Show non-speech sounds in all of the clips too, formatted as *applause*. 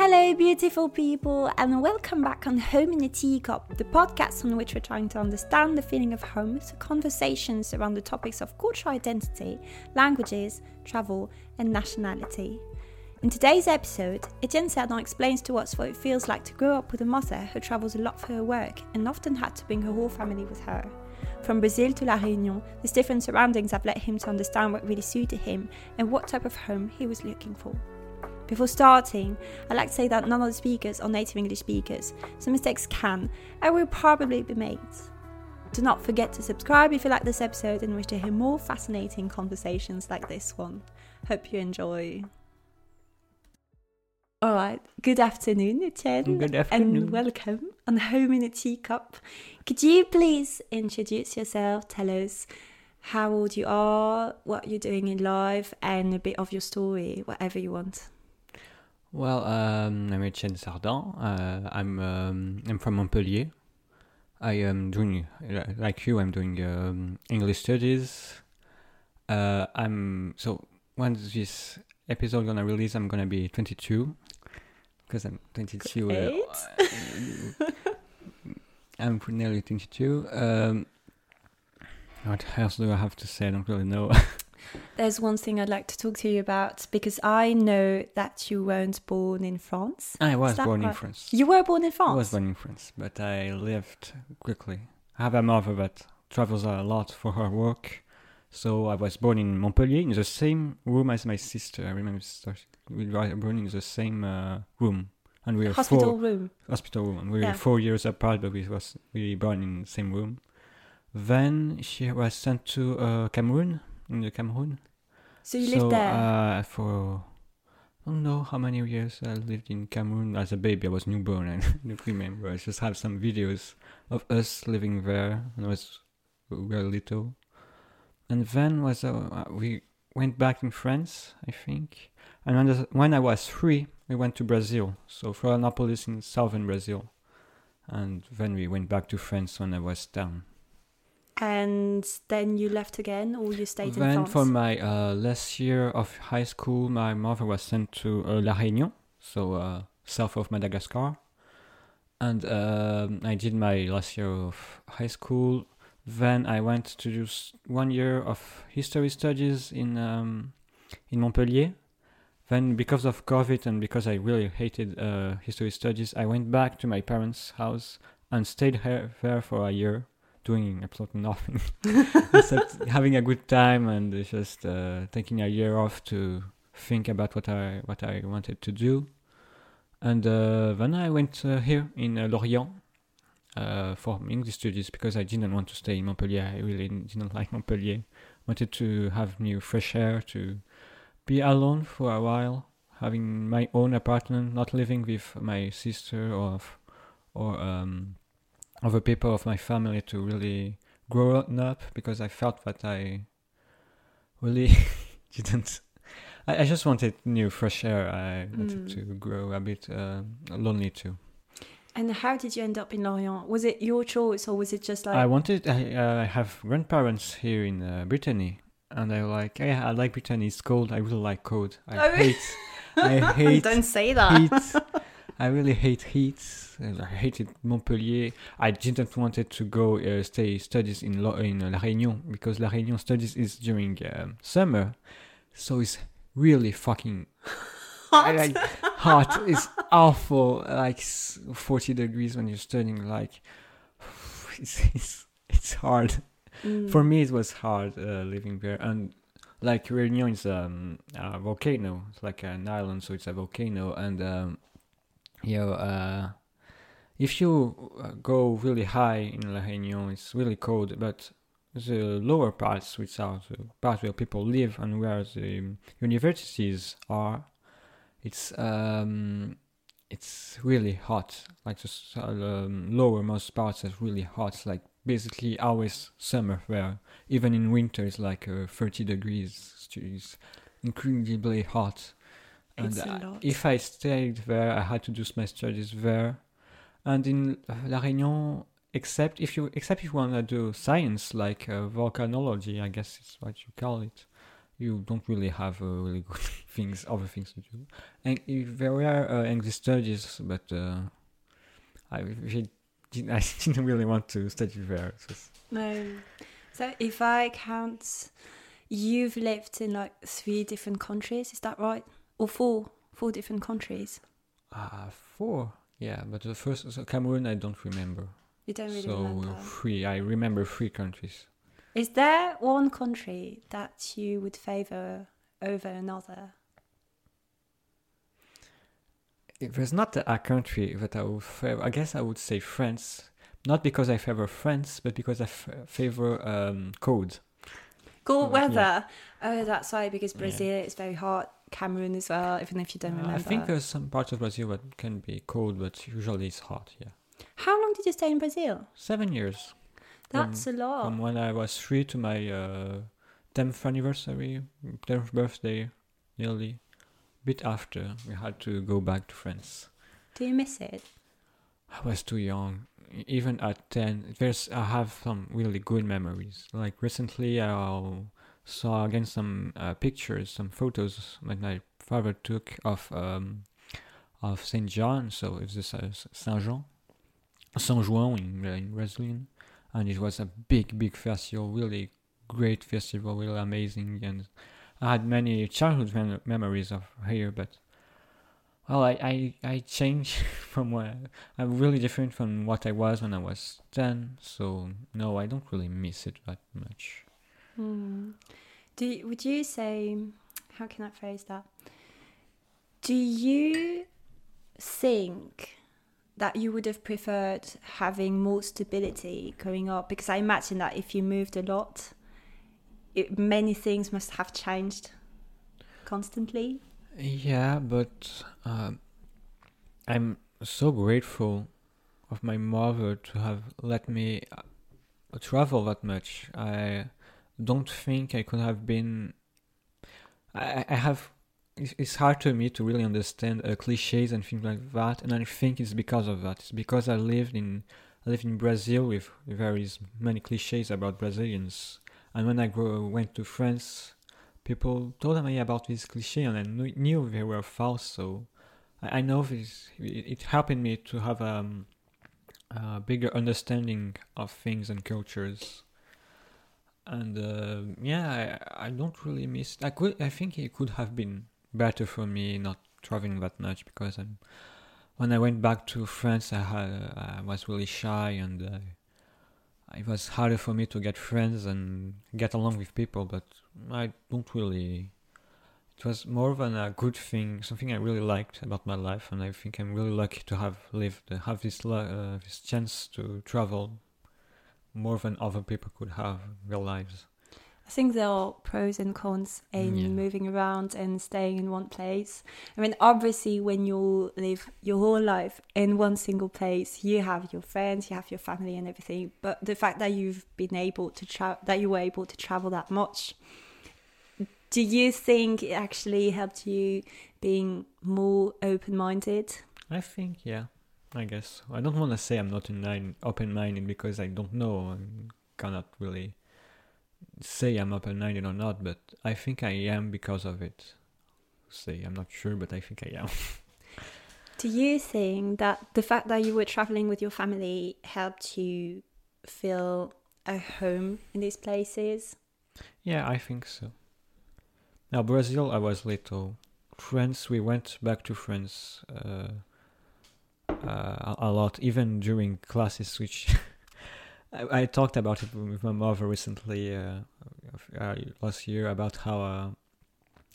Hello, beautiful people, and welcome back on Home in a Teacup, the podcast on which we're trying to understand the feeling of home through conversations around the topics of cultural identity, languages, travel, and nationality. In today's episode, Etienne Sardin explains to us what it feels like to grow up with a mother who travels a lot for her work and often had to bring her whole family with her. From Brazil to La Réunion, these different surroundings have led him to understand what really suited him and what type of home he was looking for. Before starting, I'd like to say that none of the speakers are native English speakers, so mistakes can and will probably be made. Do not forget to subscribe if you like this episode and wish to hear more fascinating conversations like this one. Hope you enjoy. All right, good afternoon, Etienne. Good afternoon. And welcome on Home in a Teacup. Could you please introduce yourself, tell us how old you are, what you're doing in life, and a bit of your story, whatever you want? Well, um, I'm Etienne Sardin. Uh, I'm um, I'm from Montpellier. I am doing like you. I'm doing um, English studies. Uh, I'm so when this episode gonna release, I'm gonna be 22 because I'm 22. Uh, *laughs* I'm nearly 22. Um, what else do I have to say? I don't really know. *laughs* There's one thing I'd like to talk to you about because I know that you weren't born in France. I was born in? France. You were born in France? I was born in France, but I lived quickly. I have a mother that travels a lot for her work, so I was born in Montpellier in the same room as my sister. I remember we were born in the same uh, room, and we were Hospital four room. hospital room, and we Yeah. were four years apart, but we was we born in the same room. Then she was sent to uh, Cameroon in the Cameroon. So you lived there. Uh, for I don't know how many years I lived in Cameroon as a baby. I was newborn. I don't remember. I just have some videos of us living there when I was very little. And then was uh, we went back in France, I think. And when, the- when I was three, we went to Brazil. So Florianopolis in southern Brazil. And then we went back to France when I was ten. And then you left again or you stayed in Then France? for my uh, last year of high school, my mother was sent to uh, La Réunion, so uh, south of Madagascar, and um, I did my last year of high school. Then I went to do one year of history studies in um, in Montpellier. Then, because of COVID and because I really hated uh, history studies, I went back to my parents' house and stayed here, there for a year, doing absolutely nothing *laughs* except having a good time and just uh, taking a year off to think about what I what I wanted to do. And uh, then I went uh, here in uh, Lorient uh, for English studies because I didn't want to stay in Montpellier. I really didn't like Montpellier. Wanted to have new fresh air, to be alone for a while, having my own apartment, not living with my sister or or um, other people of my family to really grow up because I felt that I really *laughs* didn't. I, I just wanted new fresh air. I wanted Mm. to grow a bit uh, lonely too. and how did you end up in Lorient? Was it your choice or was it just like I wanted. I uh, I have grandparents here in uh, Brittany, and I like. Yeah, I like Brittany. It's cold. I really like cold. I Oh, hate. I *laughs* hate Don't say that. I really hate heat. and I hated Montpellier. I didn't wanted to go uh, stay studies in Lo- in La Réunion because La Réunion studies is during um, summer, so it's really fucking *laughs* Hot. like hot. It's awful. Like forty degrees when you're studying. Like *sighs* it's it's, it's hard. Mm. For me, it was hard uh, living there, and like Réunion is um, a volcano. It's like an island, so it's a volcano, and um, you know, uh, if you uh, go really high in La Réunion, it's really cold. But the lower parts, which are the parts where people live and where the universities are, it's um, it's really hot. Like the um, lower most parts are really hot. Like basically always summer there. Even in winter, it's like uh, 30 degrees. It's incredibly hot. And It's a uh, lot. if I stayed there, I had to do my studies there. And in La Réunion, except if you except if you want to do science like uh, volcanology, I guess it's what you call it. You don't really have a really good *laughs* things, other things to do. And if there were uh, English studies, but uh, I really *laughs* didn't, I didn't really want to study there. So No. So if I count, you've lived in like three different countries. Is that right? Or four? Four different countries. Uh, four. Yeah, but the first so Cameroon I don't remember. You don't really so remember. uh, three. I remember three countries. Is there one country that you would favor over another? If there's not a, country that I would favor, I guess I would say France. Not because I favor France, but because I f- favor um, code. Cold Mm, yeah. weather. Oh, that's why. Because Yeah. Brazil is very hot. Cameroon as well. Even if you don't remember. I think there's some parts of Brazil that can be cold, but usually it's hot. Yeah, How long did you stay in Brazil? seven years. That's a lot. From when I was three to my uh, 10th anniversary, 10th birthday, nearly. Bit after, we had to go back to France. Do you miss it? I was too young. Even at 10, there's I have some really good memories. Like recently, I saw again some uh, pictures, some photos that my father took of um, of Saint John. So it's this uh, Saint Jean, Saint João in, uh, in Brazilian, and it was a big, big festival, really great festival, really amazing, and I had many childhood mem- memories of here, but. Well, I, I, I changed *laughs* from what I'm really different from what I was when I was 10, so no, I don't really miss it that much. Hmm. Do would you say? How can I phrase that? Do you think that you would have preferred having more stability growing up? Because I imagine that if you moved a lot, it, many things must have changed constantly. Yeah, but um, I'm so grateful of my mother to have let me uh, travel that much. I don't think I could have been. I, I have. It's hard to me to really understand uh, cliches and things like that, and I think it's because of that. It's because I lived in I lived in Brazil with very many cliches about Brazilians, and when I grow, went to France, people told me about these cliches, and I knew, knew they were false. So I, I know this. It, it helped me to have um, a bigger understanding of things and cultures. And uh, yeah, I, I don't really miss. I could. I think it could have been better for me not traveling that much because I'm. When I went back to France, I had I was really shy and. Uh, it was harder for me to get friends and get along with people, but I don't really. It was more than a good thing, something I really liked about my life, and I think I'm really lucky to have lived, have this uh, this chance to travel more than other people could have in their lives. I think there are pros and cons in Yeah. moving around and staying in one place. I mean, obviously, when you live your whole life in one single place, you have your friends, you have your family, and everything. But the fact that you've been able to travel, that you were able to travel that much, do you think it actually helped you being more open-minded? I think, yeah, I guess. I don't want to say I'm not open minded because I don't know and cannot really say I'm open minded or not, but I think I am because of it. Say, I'm not sure, but I think I am. *laughs* Do you think that the fact that you were traveling with your family helped you feel a home in these places? Yeah, I think so. Now, Brazil, I was little. France, we went back to France uh, uh, a, lot, even during classes, which *laughs* I, I talked about it with my mother recently uh, uh, last year about how uh,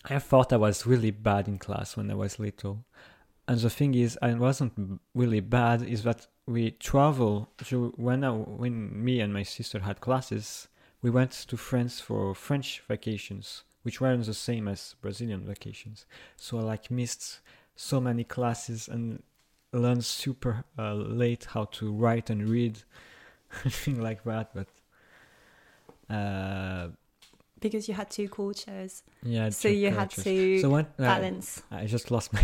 I thought I was really bad in class when I was little. And the thing is, I wasn't really bad. Is that we travel to when I, when me and my sister had classes, we went to France for French vacations, which weren't the same as Brazilian vacations. So I like missed so many classes and learned super uh, late how to write and read, *laughs* thing like that. But uh, Because you had two cultures, yeah, so you had to so when, uh, balance. I just lost my.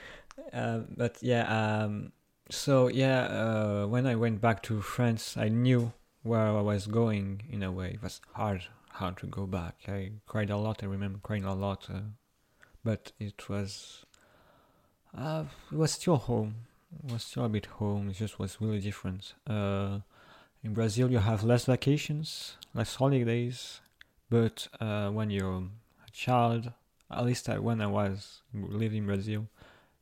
*laughs* uh, but yeah, um, so yeah, uh, when I went back to France, I knew where I was going. In a way, it was hard, hard to go back. I cried a lot. I remember crying a lot. Uh, but it was uh, it was still home. It was still a bit home. It just was really different. Uh, in Brazil, you have less vacations, less holidays, but uh, when you're a child, at least when I was living in Brazil,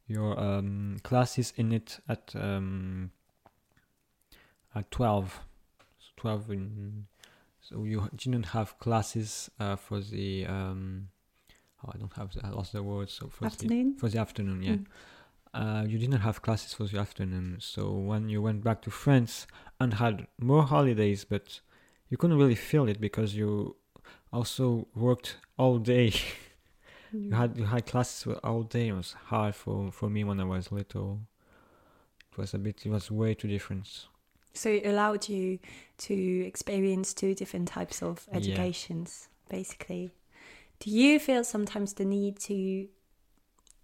your um, classes in it at um, at 12 so 12 in so you didn't have classes uh, for the um, oh I don't have I lost the word so for Afternoon? the, for the afternoon yeah Mm. uh, you didn't have classes for the afternoon so when you went back to France and had more holidays but you couldn't really feel it because you also worked all day *laughs* you had you had classes all day it was hard for for me when I was little it was a bit it was way too different So it allowed you to experience two different types of Yeah. educations, basically. Do you feel sometimes the need to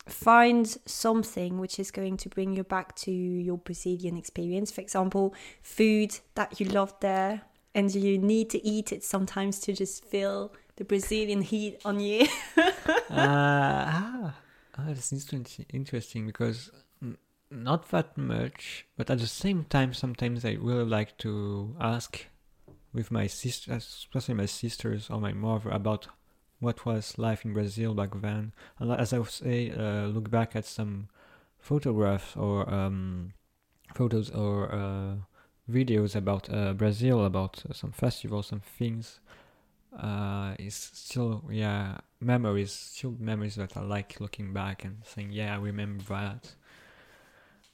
find something which is going to bring you back to your Brazilian experience? For example, food that you loved there, and you need to eat it sometimes to just feel the Brazilian heat on you. *laughs* uh, ah, ah, that's interesting because not that much, but at the same time, sometimes I really like to ask with my sisters, especially my sisters or my mother, about what was life in Brazil back then. And as I say, uh, look back at some photographs or um, photos or uh, videos about uh, Brazil, about uh, some festivals, some things uh, is still yeah memories, still memories that I like looking back and saying yeah I remember that.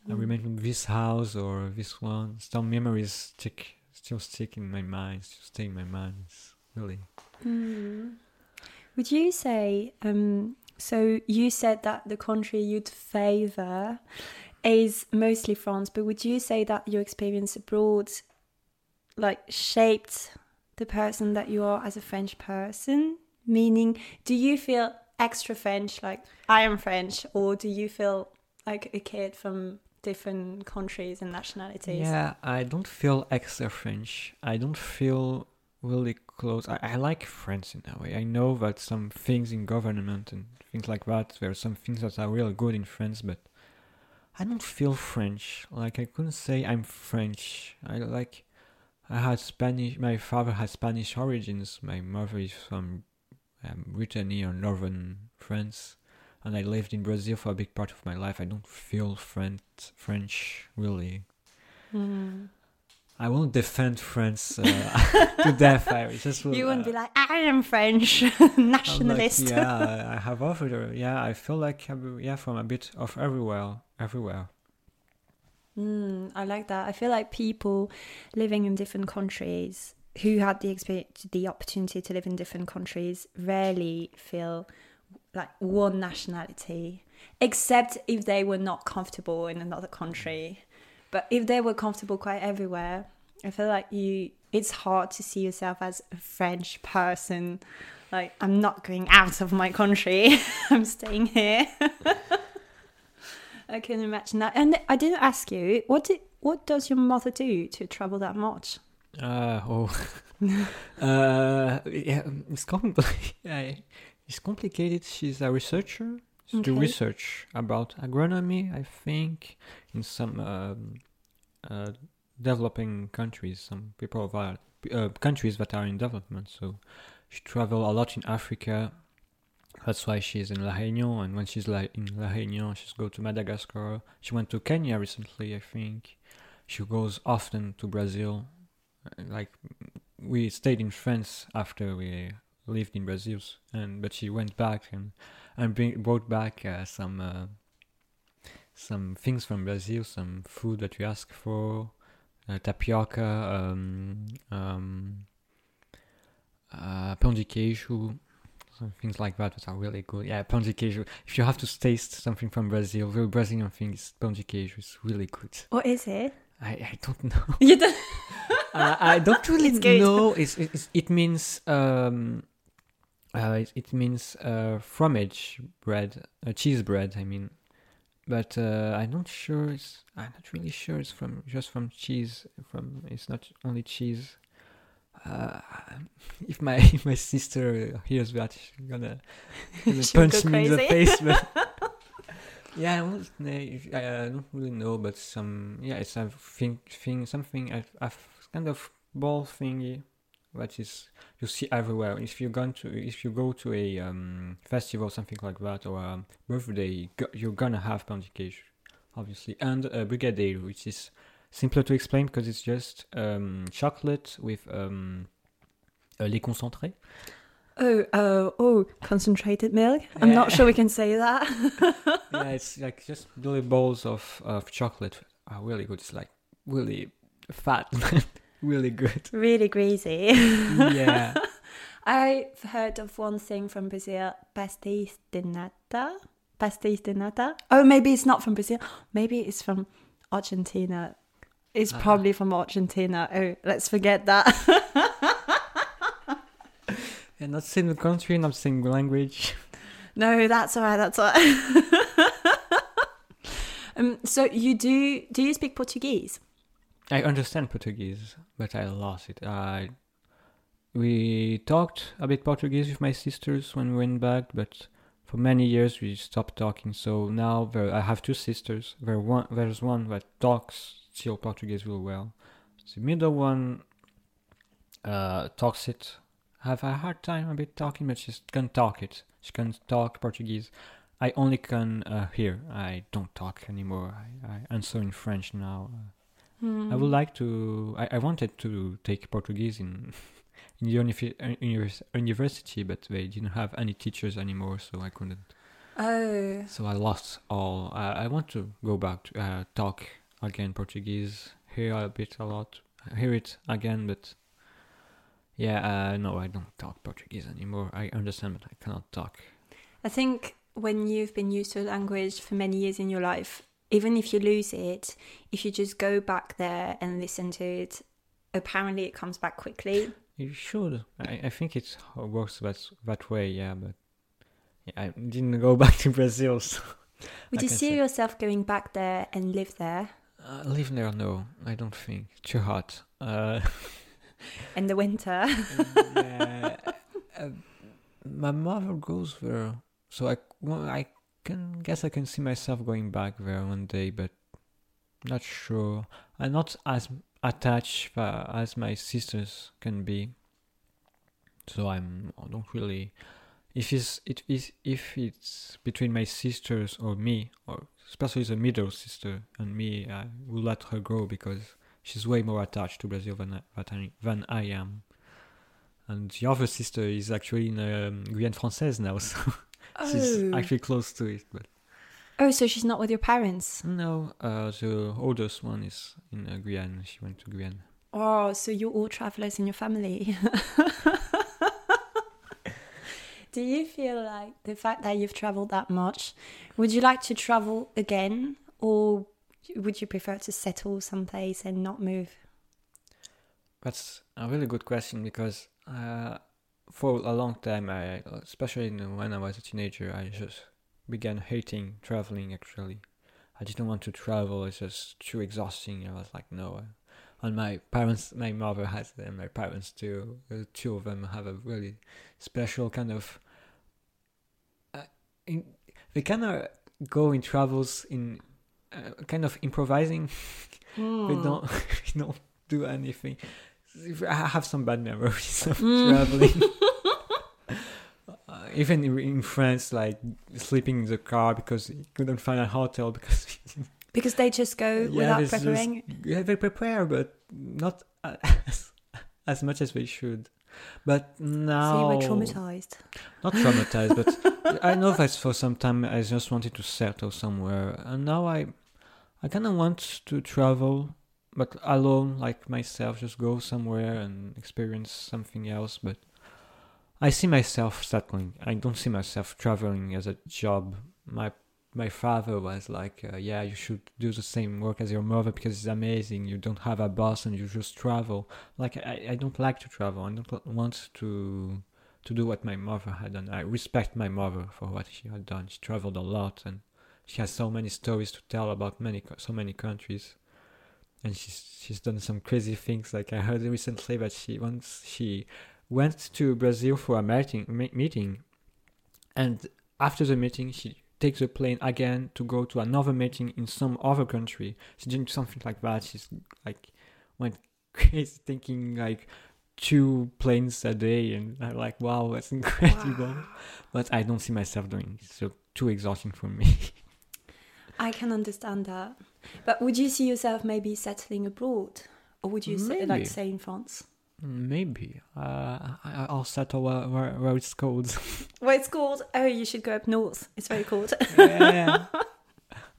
I Mm. remember this house or this one. Some memories stick, still stick in my mind, still stay in my mind. It's really Mm. Would you say, um, so you said that the country you'd favour is mostly France, but would you say that your experience abroad like shaped the person that you are as a French person? Meaning, do you feel extra French, like I am French, or do you feel like a kid from different countries and nationalities? Yeah, I don't feel extra French. I don't feel really close. I, I like France in a way. I know that some things in government and things like that, there are some things that are really good in France, but I don't feel French. Like I couldn't say I'm French. I like I had Spanish. My father has Spanish origins. My mother is from um, Brittany or northern France, and I lived in Brazil for a big part of my life. I don't feel French French really. Mm. I won't defend France uh, *laughs* to death. I just will, You wouldn't uh, be like, I am French, *laughs* I'm like, nationalist. yeah, I have offered. Yeah, I feel like yeah, from a bit of everywhere, everywhere. Mm, I like that. I feel like people living in different countries who had the experience, the opportunity to live in different countries, rarely feel like one nationality, except if they were not comfortable in another country. But if they were comfortable quite everywhere, I feel like you. It's hard to see yourself as a French person. Like I'm not going out of my country. *laughs* I'm staying here. *laughs* I can imagine that. And I didn't ask you what did what does your mother do to travel that much? Uh, oh, *laughs* uh, yeah, it's complicated. yeah, it's complicated. She's a researcher. She do research about agronomy, I think, in some um, uh, developing countries. Some people are uh, countries that are in development. So she travel a lot in Africa. That's why she's in La Réunion, and when she's like in La Réunion, she's go to Madagascar. She went to Kenya recently, I think. She goes often to Brazil. Uh, Like we stayed in France after we lived in Brazil, and but she went back and and bring, brought back uh, some uh, some things from Brazil, some food that we asked for, uh, tapioca, um, um, uh, pão de queijo, some things like that that are really good. Yeah, pão de queijo. If you have to taste something from Brazil, very Brazilian thing is pão de queijo. It's really good. What is it? I, I don't *laughs* know. You don't. uh, I don't *laughs* really It's know. It's, it's it means um, uh, it, it means uh, fromage bread, uh, cheese bread. I mean, but uh, I'm not sure. It's I'm not really sure. It's from just from cheese. From it's not only cheese. uh, *laughs* if my *laughs* if my sister hears that, she's gonna, *laughs* gonna punch go me in the face. But yeah, well, no, if- I, I don't really know, but some yeah, it's a thing, thing something a, a kind of ball thingy that is you see everywhere. If you gone to if you go to a um, festival something like that or a birthday, you're gonna have pound cake, obviously, and a brigadeiro, which is simpler to explain because it's just um, chocolate with um, uh, lait concentré. Oh, oh, oh, concentrated milk. I'm not sure we can say that. *laughs* *laughs* yeah, it's like just little balls of, of chocolate are really good. It's like really fat, *laughs* really good. really greasy. *laughs* Yeah. I've heard of one thing from Brazil, pastéis de nata. Pastéis de nata. Oh, maybe it's not from Brazil. Maybe it's from Argentina. It's Ah. probably from Argentina. Oh, let's forget that. *laughs* yeah, not the country, not the language. no, that's all right. That's all right. *laughs* um, so you do? Do you speak Portuguese? I understand Portuguese, but I lost it. I we talked a bit Portuguese with my sisters when we went back, but for many years we stopped talking. So now there, I have two sisters. There one, there's one that talks still Portuguese real well. The middle one uh, talks it. Have a hard time a bit talking, but she can talk it. She can talk Portuguese. I only can uh, hear. I don't talk anymore. I, I answer in French now. I would like to. I, I wanted to take Portuguese in *laughs* in the university, but they didn't have any teachers anymore, so I couldn't. Oh, So I lost all. I I want to go back to uh, talk again Portuguese, hear a bit a lot, hear it again, but yeah, uh, no, I don't talk Portuguese anymore. I understand, but I cannot talk. I think when you've been used to a language for many years in your life, even if you lose it, if you just go back there and listen to it, apparently it comes back quickly. You should. I, I think it works that that way. Yeah, but yeah, I didn't go *laughs* back to Brazil. So. Would you see say- yourself going back there and live there Uh, live there? No, I don't think. Too hot. Uh, *laughs* in the winter? *laughs* yeah, uh, my mother goes there, so I well, I can guess I can see myself going back there one day, but not sure. I'm not as attached uh, as my sisters can be, so I'm I don't really. If it's it is if it's between my sisters or me, or especially the middle sister and me, I will let her go because she's way more attached to Brazil than I, than I, am. And the other sister is actually in um, Guyane Française now, *laughs* so she's Oh. actually close to it. But oh, so she's not with your parents. no, uh, the oldest one is in uh, Guyane. She went to Guyane. Oh, so you're all travelers in your family. *laughs* Do you feel like the fact that you've traveled that much, would you like to travel again or would you prefer to settle someplace and not move? That's a really good question because uh, for a long time, I, especially when I was a teenager, I just began hating traveling. Actually, I didn't want to travel. It's just too exhausting. I was like, no. And my parents, my mother has and my parents too. The two of them have a really special kind of. Uh, in, they kind of go in travels in uh, kind of improvising. *laughs* We Hmm. don't *laughs* we don't do anything. I have some bad memories of Mm. traveling. *laughs* uh, even in, France, like sleeping in the car because you couldn't find a hotel because *laughs* Because they just go Yeah, without there's just- preparing. yeah, they prepare, but not as, *laughs* as much as they should. But now So you were traumatized. not traumatized, but I know that for some time I just wanted to settle somewhere, and now I, I kind of want to travel, but alone, like myself, just go somewhere and experience something else. But I see myself settling. I don't see myself traveling as a job. My my father was like, uh, "Yeah, you should do the same work as your mother because it's amazing. You don't have a boss and you just travel." Like I, I don't like to travel. I don't want to to do what my mother had done. I respect my mother for what she had done. She traveled a lot and she has so many stories to tell about many so many countries. And she's she's done some crazy things. Like I heard recently that she once she went to Brazil for a meeting meeting, and after the meeting she takes a plane again to go to another meeting in some other country. She's doing something like that. She's like went *laughs* crazy thinking like two planes a day and I'm like wow that's *laughs* incredible wow. but I don't see myself doing it so too exhausting for me *laughs* I can understand that but would you see yourself maybe settling abroad or would you say, like stay in France maybe uh, I, will settle where, where, where, it's cold *laughs* where it's cold oh you should go up north it's very cold *laughs* yeah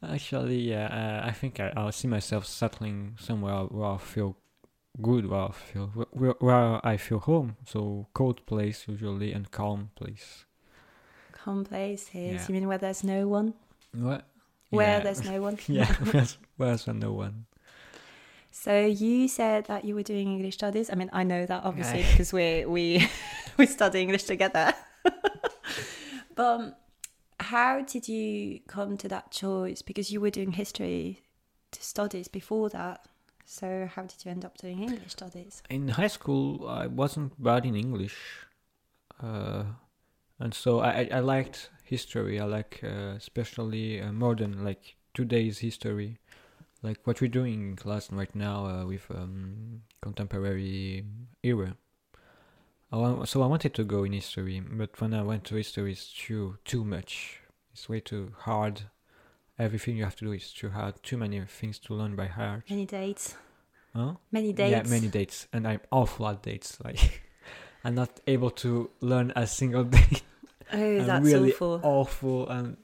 actually yeah uh, I think I, I'll see myself settling somewhere where I feel good where I feel where, where I feel home. So cold place usually and calm place. Calm places. Yeah. You mean where there's no one? What? Where yeah. there's no one. *laughs* yeah, *laughs* where's, where's no one. So you said that you were doing English studies. I mean, I know that obviously because we we *laughs* we study English together. but um, how did you come to that choice? Because you were doing history studies before that. So, how did you end up doing English studies? In high school, I wasn't bad in English, uh, and so I, I liked history. I like uh, especially uh, modern, like today's history, like what we're doing in class right now uh, with um, contemporary era. I, so I wanted to go in history, but when I went to history, it's too too much. It's way too hard everything you have to do is too hard. Too many things to learn by heart. Many dates. Huh? Many dates. Yeah, many dates, and I'm awful at dates. Like, *laughs* I'm not able to learn a single *laughs* date. Oh, that's really awful. Awful, and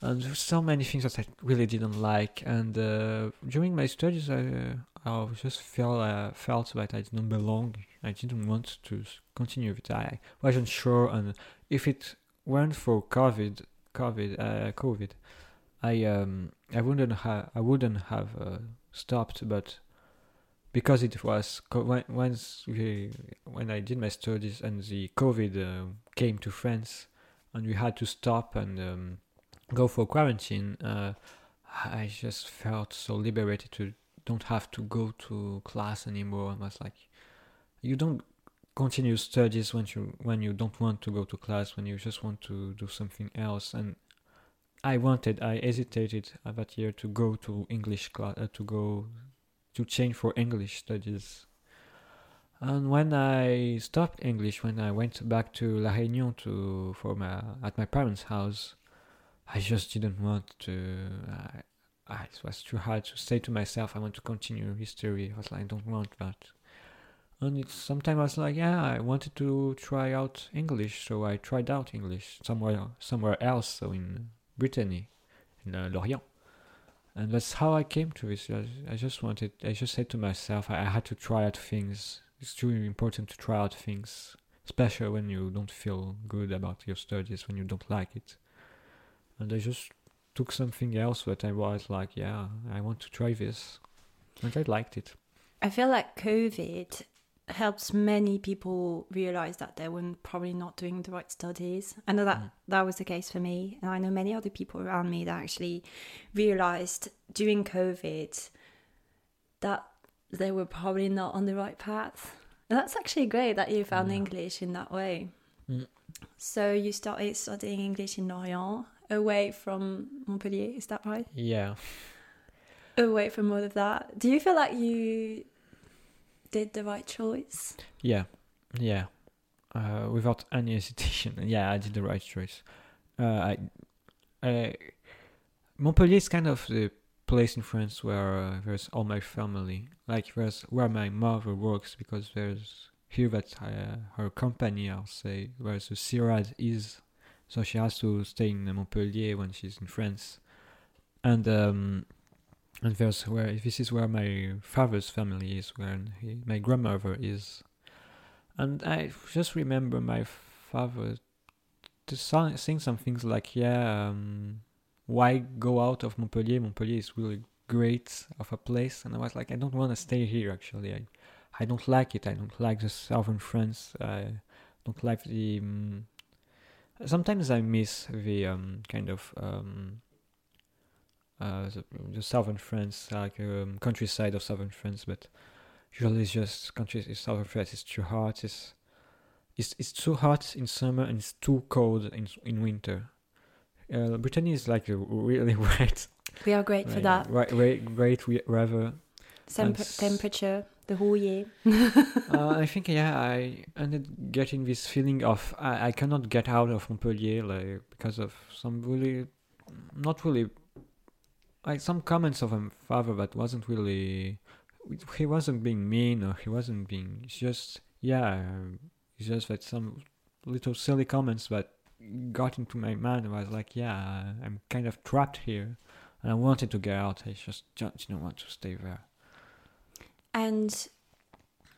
and so many things that I really didn't like. And uh, during my studies, I uh, I just felt uh, felt that I didn't belong. I didn't want to continue with it. I wasn't sure, and if it weren't for COVID, COVID, uh, COVID, I um I wouldn't have I wouldn't have uh, stopped, but because it was when once we, when I did my studies and the COVID uh, came to France and we had to stop and um, go for quarantine, uh, I just felt so liberated to don't have to go to class anymore. I was like, you don't continue studies when you when you don't want to go to class when you just want to do something else and I wanted, I hesitated that year to go to English class, uh, to go to change for English studies. And when I stopped English, when I went back to La Réunion to for my at my parents' house, I just didn't want to. I, I, it was too hard to say to myself, I want to continue history. I was like, I don't want that. And it's sometimes I was like, yeah, I wanted to try out English, so I tried out English somewhere somewhere else, so in Brittany, in uh, Lorient. And that's how I came to this. I, just wanted, I just said to myself, I, I had to try out things. It's really important to try out things, especially when you don't feel good about your studies, when you don't like it. And I just took something else that I was like, yeah, I want to try this. And I liked it. I feel like COVID helps many people realize that they were probably not doing the right studies. I know that mm. that was the case for me, and I know many other people around me that actually realized during COVID that they were probably not on the right path. And that's actually great that you found yeah. English in that way. Mm. So you started studying English in Lorient, away from Montpellier. Is that right? Yeah. Away from all of that, do you feel like you did the right choice. Yeah, yeah. Uh, without any hesitation, *laughs* yeah, I did the right choice. Uh, I, I, Montpellier is kind of the place in France where uh, there's all my family, like there's where my mother works because there's here that uh, her company, I'll say, where the CIRAD is, so she has to stay in Montpellier when she's in France, and um, and there's where this is where my father's family is, where he, my grandmother is, and I just remember my father to sing, sing some things like, "Yeah, um, why go out of Montpellier? Montpellier is really great of a place." And I was like, "I don't want to stay here. Actually, I, I don't like it. I don't like the southern France. I don't like the." Um, sometimes I miss the um, kind of um, uh, the, the southern France, like um, countryside of southern France, but usually it's just country southern France. It's too hot. It's it's it's too hot in summer and it's too cold in in winter. Uh, Brittany is like really *laughs* wet. We are great for that. Right, great, great weather. Temp- temperature the whole year. *laughs* uh, I think yeah, I ended getting this feeling of I, I cannot get out of Montpellier like because of some really not really like some comments of my father that wasn't really he wasn't being mean or he wasn't being it's just yeah it's just that some little silly comments that got into my mind I was like yeah I'm kind of trapped here and I wanted to get out. I just just didn't want to stay there. And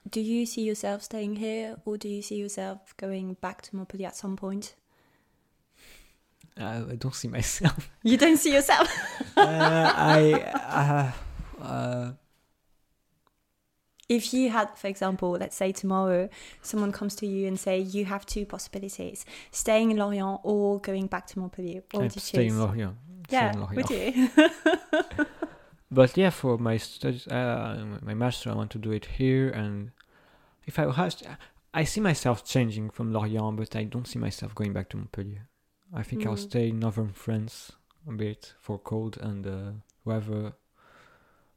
do you see yourself staying here or do you see yourself going back to Montpellier at some point uh, I don't see myself. *laughs* You don't see yourself? *laughs* uh, I. Uh, uh, if you had, for example, let's say tomorrow, someone comes to you and say you have two possibilities: staying in Lorient or going back to Montpellier. What would you stay in Lorient. Yeah, in Lorient. would you? *laughs* but yeah, for my studies, uh, my master, I want to do it here, and if I has, I see myself changing from Lorient, but I don't see myself going back to Montpellier. I think mm. I'll stay in northern France a bit for cold and uh, weather.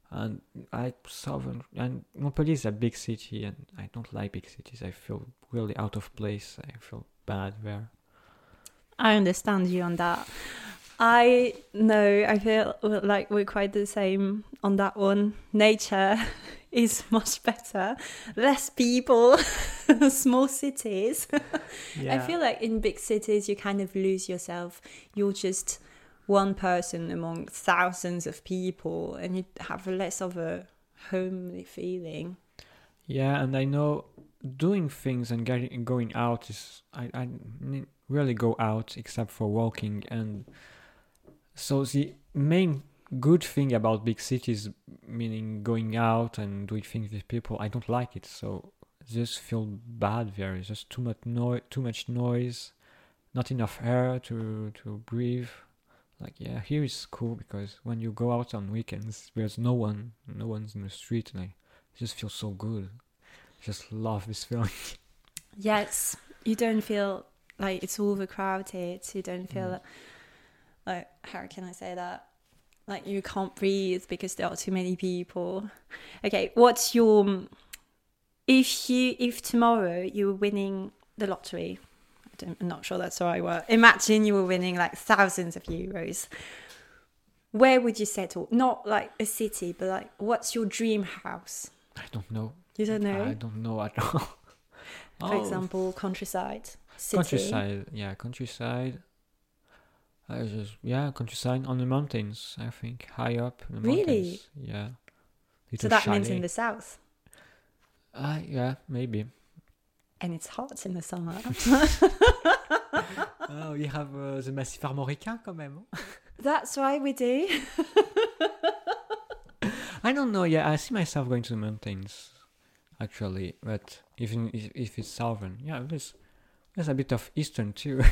And I southern and Montpellier is a big city, and I don't like big cities. I feel really out of place. I feel bad there. I understand you on that. I know. I feel like we're quite the same on that one. Nature *laughs* is *laughs* much better. Less people, *laughs* small cities. *laughs* Yeah. I feel like in big cities, you kind of lose yourself. You're just one person among thousands of people, and you have less of a homely feeling. Yeah, and I know doing things and getting going out is I I really go out except for walking and so the main good thing about big cities, meaning going out and doing things with people, I don't like it. So just feel bad there. It's just too much noise, too much noise, not enough air to to breathe. Like yeah, here is cool because when you go out on weekends, there's no one, no one's in the street, and I just feel so good. I just love this feeling. *laughs* Yes, you don't feel like it's overcrowded. You don't feel mm. like how can I say that? Like you can't breathe because there are too many people. Okay, what's your if you if tomorrow you were winning the lottery? I am not sure that's how I word. Imagine you were winning like thousands of euros. Where would you settle? Not like a city, but like what's your dream house? I don't know. You don't know? I don't know at all. For oh. example, countryside. City. Countryside, yeah, countryside. I just yeah, countryside on the mountains. I think high up in the really? mountains. Yeah. Little so that chalet. means in the south. Uh, yeah, maybe. And it's hot in the summer. *laughs* *laughs* oh, we have uh, the Massif Armoricain quand même. That's why we do. *laughs* I don't know. Yeah, I see myself going to the mountains, actually. But even if, if it's southern, yeah, there's there's a bit of eastern too.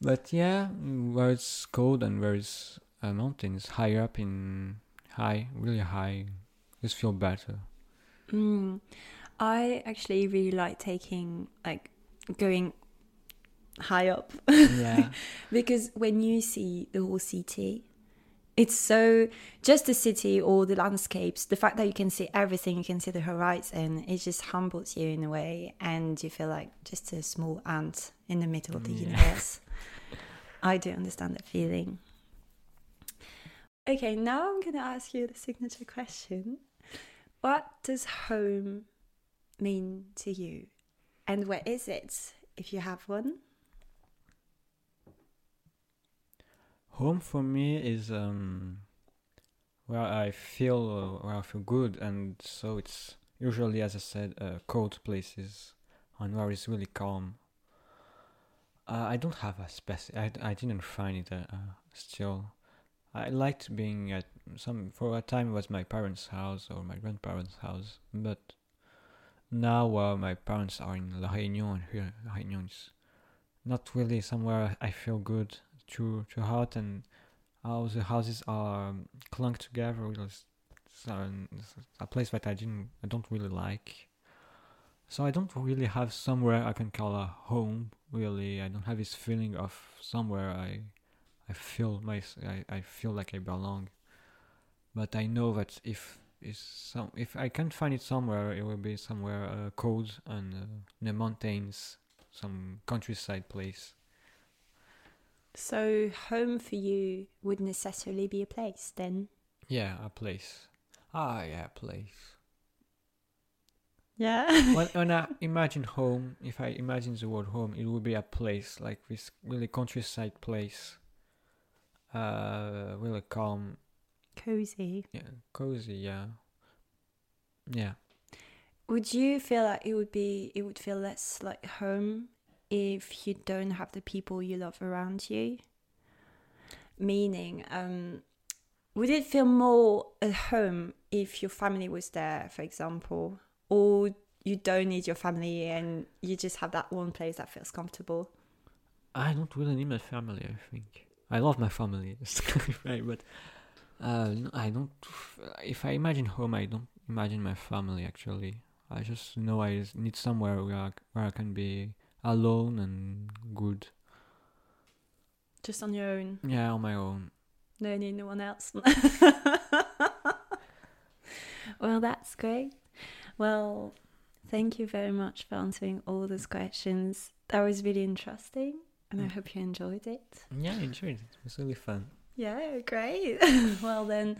But yeah, where it's cold and where it's uh, mountains higher up in high, really high, just feel better. Mm. I actually really like taking like going high up. Yeah. *laughs* because when you see the whole city, it's so just the city or the landscapes, the fact that you can see everything, you can see the horizon, it just humbles you in a way and you feel like just a small ant in the middle of the yeah. universe. *laughs* I do understand that feeling. Okay, now I'm going to ask you the signature question. What does home mean to you? And where is it, if you have one? Home for me is um, where I feel uh, where I feel good, and so it's usually, as I said, uh, cold places, and where it's really calm. Uh, I don't have a specific. I, I didn't find it uh, still. I liked being at some for a time it was my parents' house or my grandparents' house, but now uh, my parents are in La Réunion and here La Réunion is not really somewhere I feel good too too hot and how the houses are um, clung together. Was a place that I didn't, I don't really like. So I don't really have somewhere I can call a home. Really, I don't have this feeling of somewhere I, I feel my, I, I feel like I belong. But I know that if is some, if I can't find it somewhere, it will be somewhere uh, cold and uh, in the mountains, some countryside place. So, home for you would necessarily be a place then? Yeah, a place. Ah, yeah, place. Yeah. when, when I *laughs* imagine home, if I imagine the word home, it would be a place like this really countryside place. Uh, really calm, Cozy. yeah, cozy, yeah, yeah. Would you feel like it would be, it would feel less like home if you don't have the people you love around you? Meaning, um, would it feel more at home if your family was there, for example? Or you don't need your family and you just have that one place that feels comfortable? I don't really need my family. I think I love my family, *laughs* clarify, but uh, I don't. If I imagine home, I don't imagine my family. Actually, I just know I need somewhere where I, where I can be alone and good. Just on your own? Yeah, on my own. No need no one else. *laughs* well, that's great. Well, thank you very much for answering all those questions. That was really interesting, and I Mm. hope you enjoyed it. Yeah, I enjoyed it. It was really fun. Yeah, great. *laughs* well then,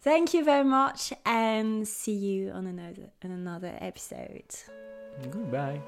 thank you very much, and see you on another on another episode. Goodbye.